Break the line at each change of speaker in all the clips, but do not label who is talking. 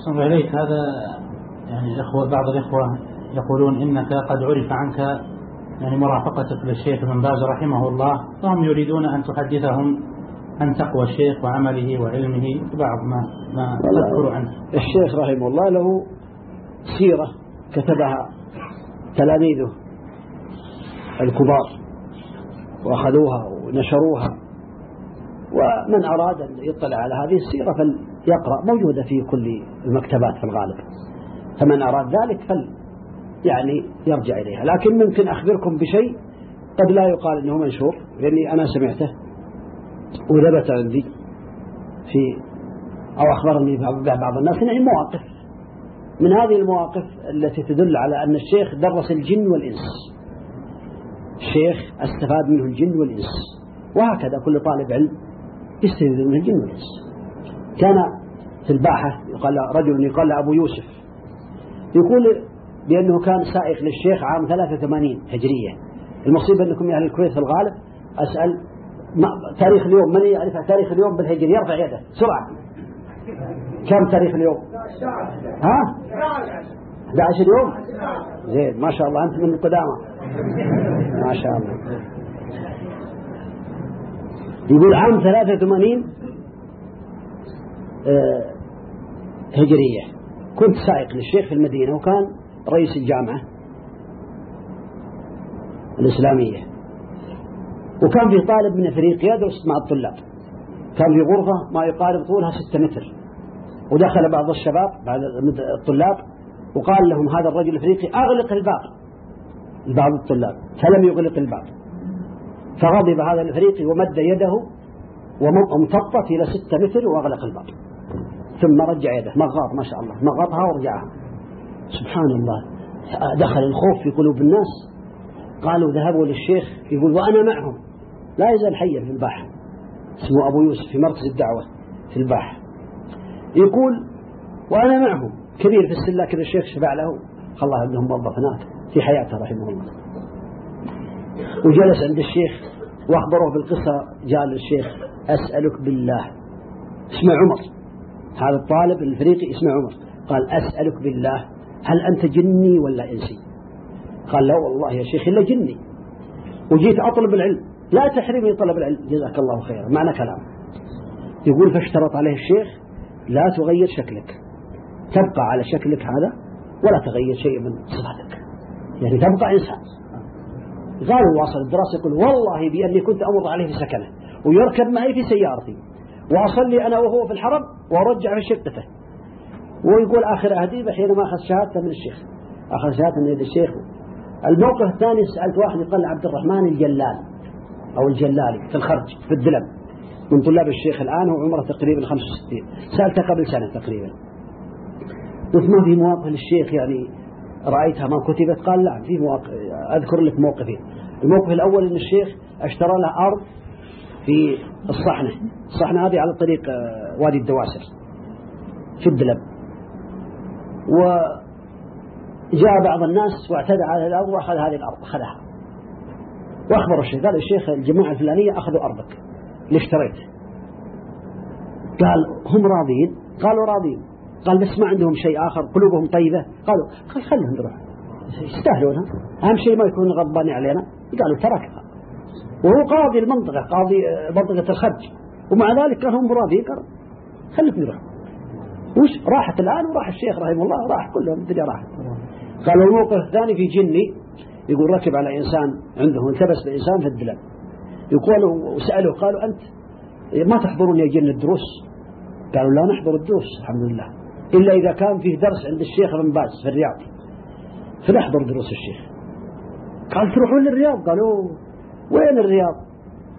أحسن إليك. هذا يعني الإخوة بعض الإخوة يقولون إنك قد عرف عنك يعني مرافقتك للشيخ ابن باز رحمه الله فهم يريدون أن تحدثهم عن تقوى الشيخ وعمله وعلمه بعض ما ما تذكر عنه.
الشيخ رحمه الله له سيرة كتبها تلاميذه الكبار وأخذوها ونشروها. ومن أراد أن يطلع على هذه السيرة فليقرأ موجودة في كل المكتبات في الغالب. فمن أراد ذلك فل يعني يرجع إليها. لكن ممكن أخبركم بشيء قد لا يقال أنه منشور لأني أنا سمعته وثبت عندي في أو أخبرني بعض الناس. أنه مواقف. من هذه المواقف التي تدل على أن الشيخ درس الجن والإنس. الشيخ استفاد منه الجن والإنس. وهكذا كل طالب علم. يستفيد منه الجن والإنس كان في الباحة يقال رجل يقال أبو يوسف. يقول بأنه كان سائق للشيخ عام 83 هجرية. المصيبة أنكم أهل الكويت في الغالب أسأل تاريخ اليوم من يعرف تاريخ اليوم بالهجري؟ يرفع يده. سرعة. كم تاريخ اليوم؟ ها؟ 11 يوم؟ زين ما شاء الله أنت من القدامى. ما شاء الله. يقول عام 83 آه، هجرية. كنت سائق للشيخ في المدينة وكان رئيس الجامعة الإسلامية. وكان في طالب من أفريقيا يدرس مع الطلاب. كان في غرفة ما يقارب طولها ستة متر. ودخل بعض الشباب بعض الطلاب وقال لهم هذا الرجل الأفريقي أغلق الباب. لبعض الطلاب فلم يغلق الباب. فغضب هذا الأفريقي ومد يده وامتطت إلى ستة متر وأغلق الباب. ثم رجع يده. مغاط ما شاء الله. مغاطها ورجعها. سبحان الله. دخل الخوف في قلوب الناس. قالوا ذهبوا للشيخ. يقول وأنا معهم. لا يزال حيا في الباحة. اسمه أبو يوسف في مركز الدعوة في الباحة. يقول وأنا معهم. كبير في السن لكن الشيخ شفع له. الله عندهم موظف هناك في حياته رحمه الله. وجلس عند الشيخ وأخبره بالقصة جاء للشيخ أسألك بالله. اسمه عمر. هذا الطالب الفريقي اسمه عمر. قال أسألك بالله هل أنت جني ولا إنسي؟ قال لا والله يا شيخ إلا جني. وجيت أطلب العلم. لا تحرمني طلب العلم. جزاك الله خيرا. معنى كلام. يقول فاشترط عليه الشيخ لا تغير شكلك. تبقى على شكلك هذا ولا تغير شيء من صفاتك. يعني تبقى إنسان. قالوا واصل الدراسة يقول والله بأني كنت أمر عليه في سكنة ويركب معي في سيارتي وأصلي أنا وهو في الحرم وأرجع في شقته. ويقول آخر عهدي حينما أخذ شهادته من الشيخ. أخذ شهادته من يد الشيخ. الموقف الثاني سألت واحد يقال عبد الرحمن الجلال أو الجلالي في الخرج في الدلم من طلاب الشيخ الآن وعمره تقريبا 65 سألته قبل سنة تقريبا. قلت ما في مواقف للشيخ يعني رأيتها ما كتبت قال لا في مواقف أذكر لك موقفين. الموقف الأول أن الشيخ اشترى له أرض في الصحنة. الصحنة هذه على طريق آه، وادي الدواسر في الدلب. وجاء بعض الناس واعتدى على الأرض وأخذ هذه الأرض أخذها. وأخبر الشيخ قال الشيخ الجماعة الفلانية أخذوا أرضك اللي اشتريت قال هم راضين قالوا راضين قال بس ما عندهم شيء آخر قلوبهم طيبة. قالوا قال خلهم يروح يستاهلونها أهم شيء ما يكون غضبانين علينا. قالوا تركها. وهو قاضي المنطقة قاضي منطقة الخرج. ومع ذلك كان هم راضيين قال خلهم يروح وش راحت الآن؟ وراح الشيخ رحمه الله راح كلهم الدنيا راحت قالوا الموقف الثاني في جني. يقول ركب على إنسان عنده التبس بإنسان في الدلم يقول وسأله قالوا أنت ما تحضرون يا جن الدروس؟ قالوا لا نحضر الدروس الحمد لله. إلا إذا كان فيه درس عند الشيخ ابن باز في الرياض. فنحضر دروس الشيخ. قال تروحون للرياض؟ قالوا وين الرياض؟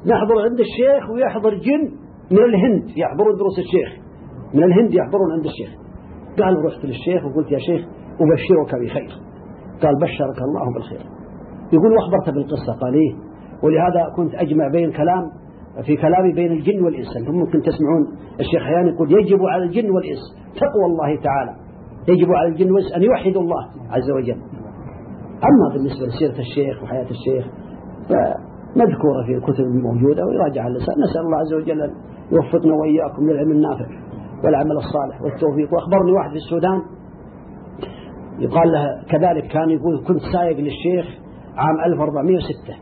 نحضر عند الشيخ ويحضر جن من الهند يحضرون دروس الشيخ. من الهند يحضرون عند الشيخ. قال رحت للشيخ وقلت يا شيخ أبشرك بخير. قال بشرك الله بالخير. يقول وأخبرت بالقصة؟ قال إيه؟ ولهذا كنت أجمع بين الكلام في كلامي بين الجن والإنس أنتم ممكن تسمعون الشيخ حيان يقول يجب على الجن والإنس تقوى الله تعالى. يجب على الجن والإنس أن يوحدوا الله عز وجل. أما بالنسبة لسيرة الشيخ وحياة الشيخ فمذكورة في الكتب الموجودة ويراجع اللسان نسأل الله عز وجل أن يوفقنا وإياكم للعلم النافع والعمل الصالح والتوفيق. وأخبرني واحد في السودان يقال له كذلك كان يقول كنت سايق للشيخ عام 1406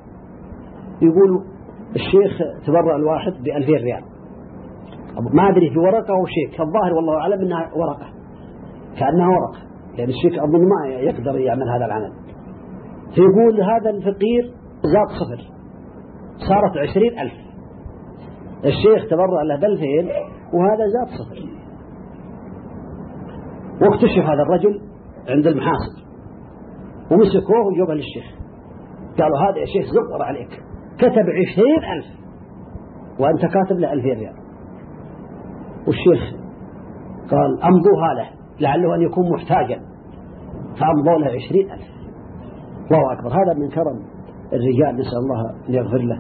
يقول الشيخ تبرع الواحد ب 2000 ريال. ما أدري في ورقة أو شيك الظاهر والله أعلم أنها ورقة. كأنها ورقة. لأن الشيك أظن ما يقدر يعمل هذا العمل. فيقول هذا الفقير زاد صفر صارت عشرين ألف. الشيخ تبرع له بألفين وهذا زاد صفر واكتشف هذا الرجل عند المحاسب ومسكوه وجوبه للشيخ قالوا هذا يا شيخ زقر عليك. كتب عشرين ألف. وأنت كاتب له ألفين ريال. والشيخ قال أمضوها له لعله أن يكون محتاجا. فأمضوا له عشرين ألف. الله أكبر. هذا من كرم الرجال. نسأل الله أن يغفر له.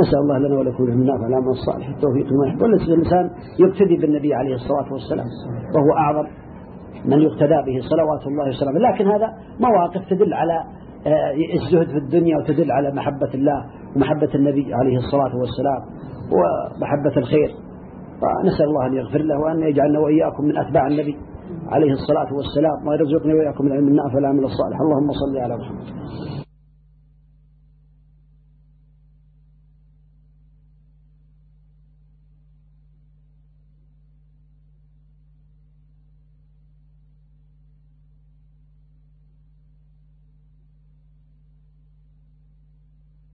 نسأل الله لنا ولكم من النافع العمل الصالح. التوفيق ما يحب. الإنسان يقتدي بالنبي عليه الصلاة والسلام وهو أعظم من يقتدى به صلوات الله وسلامه. لكن هذا مواقف تدل على الزهد في الدنيا وتدل على محبة الله ومحبة النبي عليه الصلاة والسلام ومحبة الخير. فنسأل الله أن يغفر له وأن يجعلنا وإياكم من أتباع النبي عليه الصلاة والسلام ويرزقنا وإياكم العلم النافع والعمل الصالح. اللهم صل على محمد.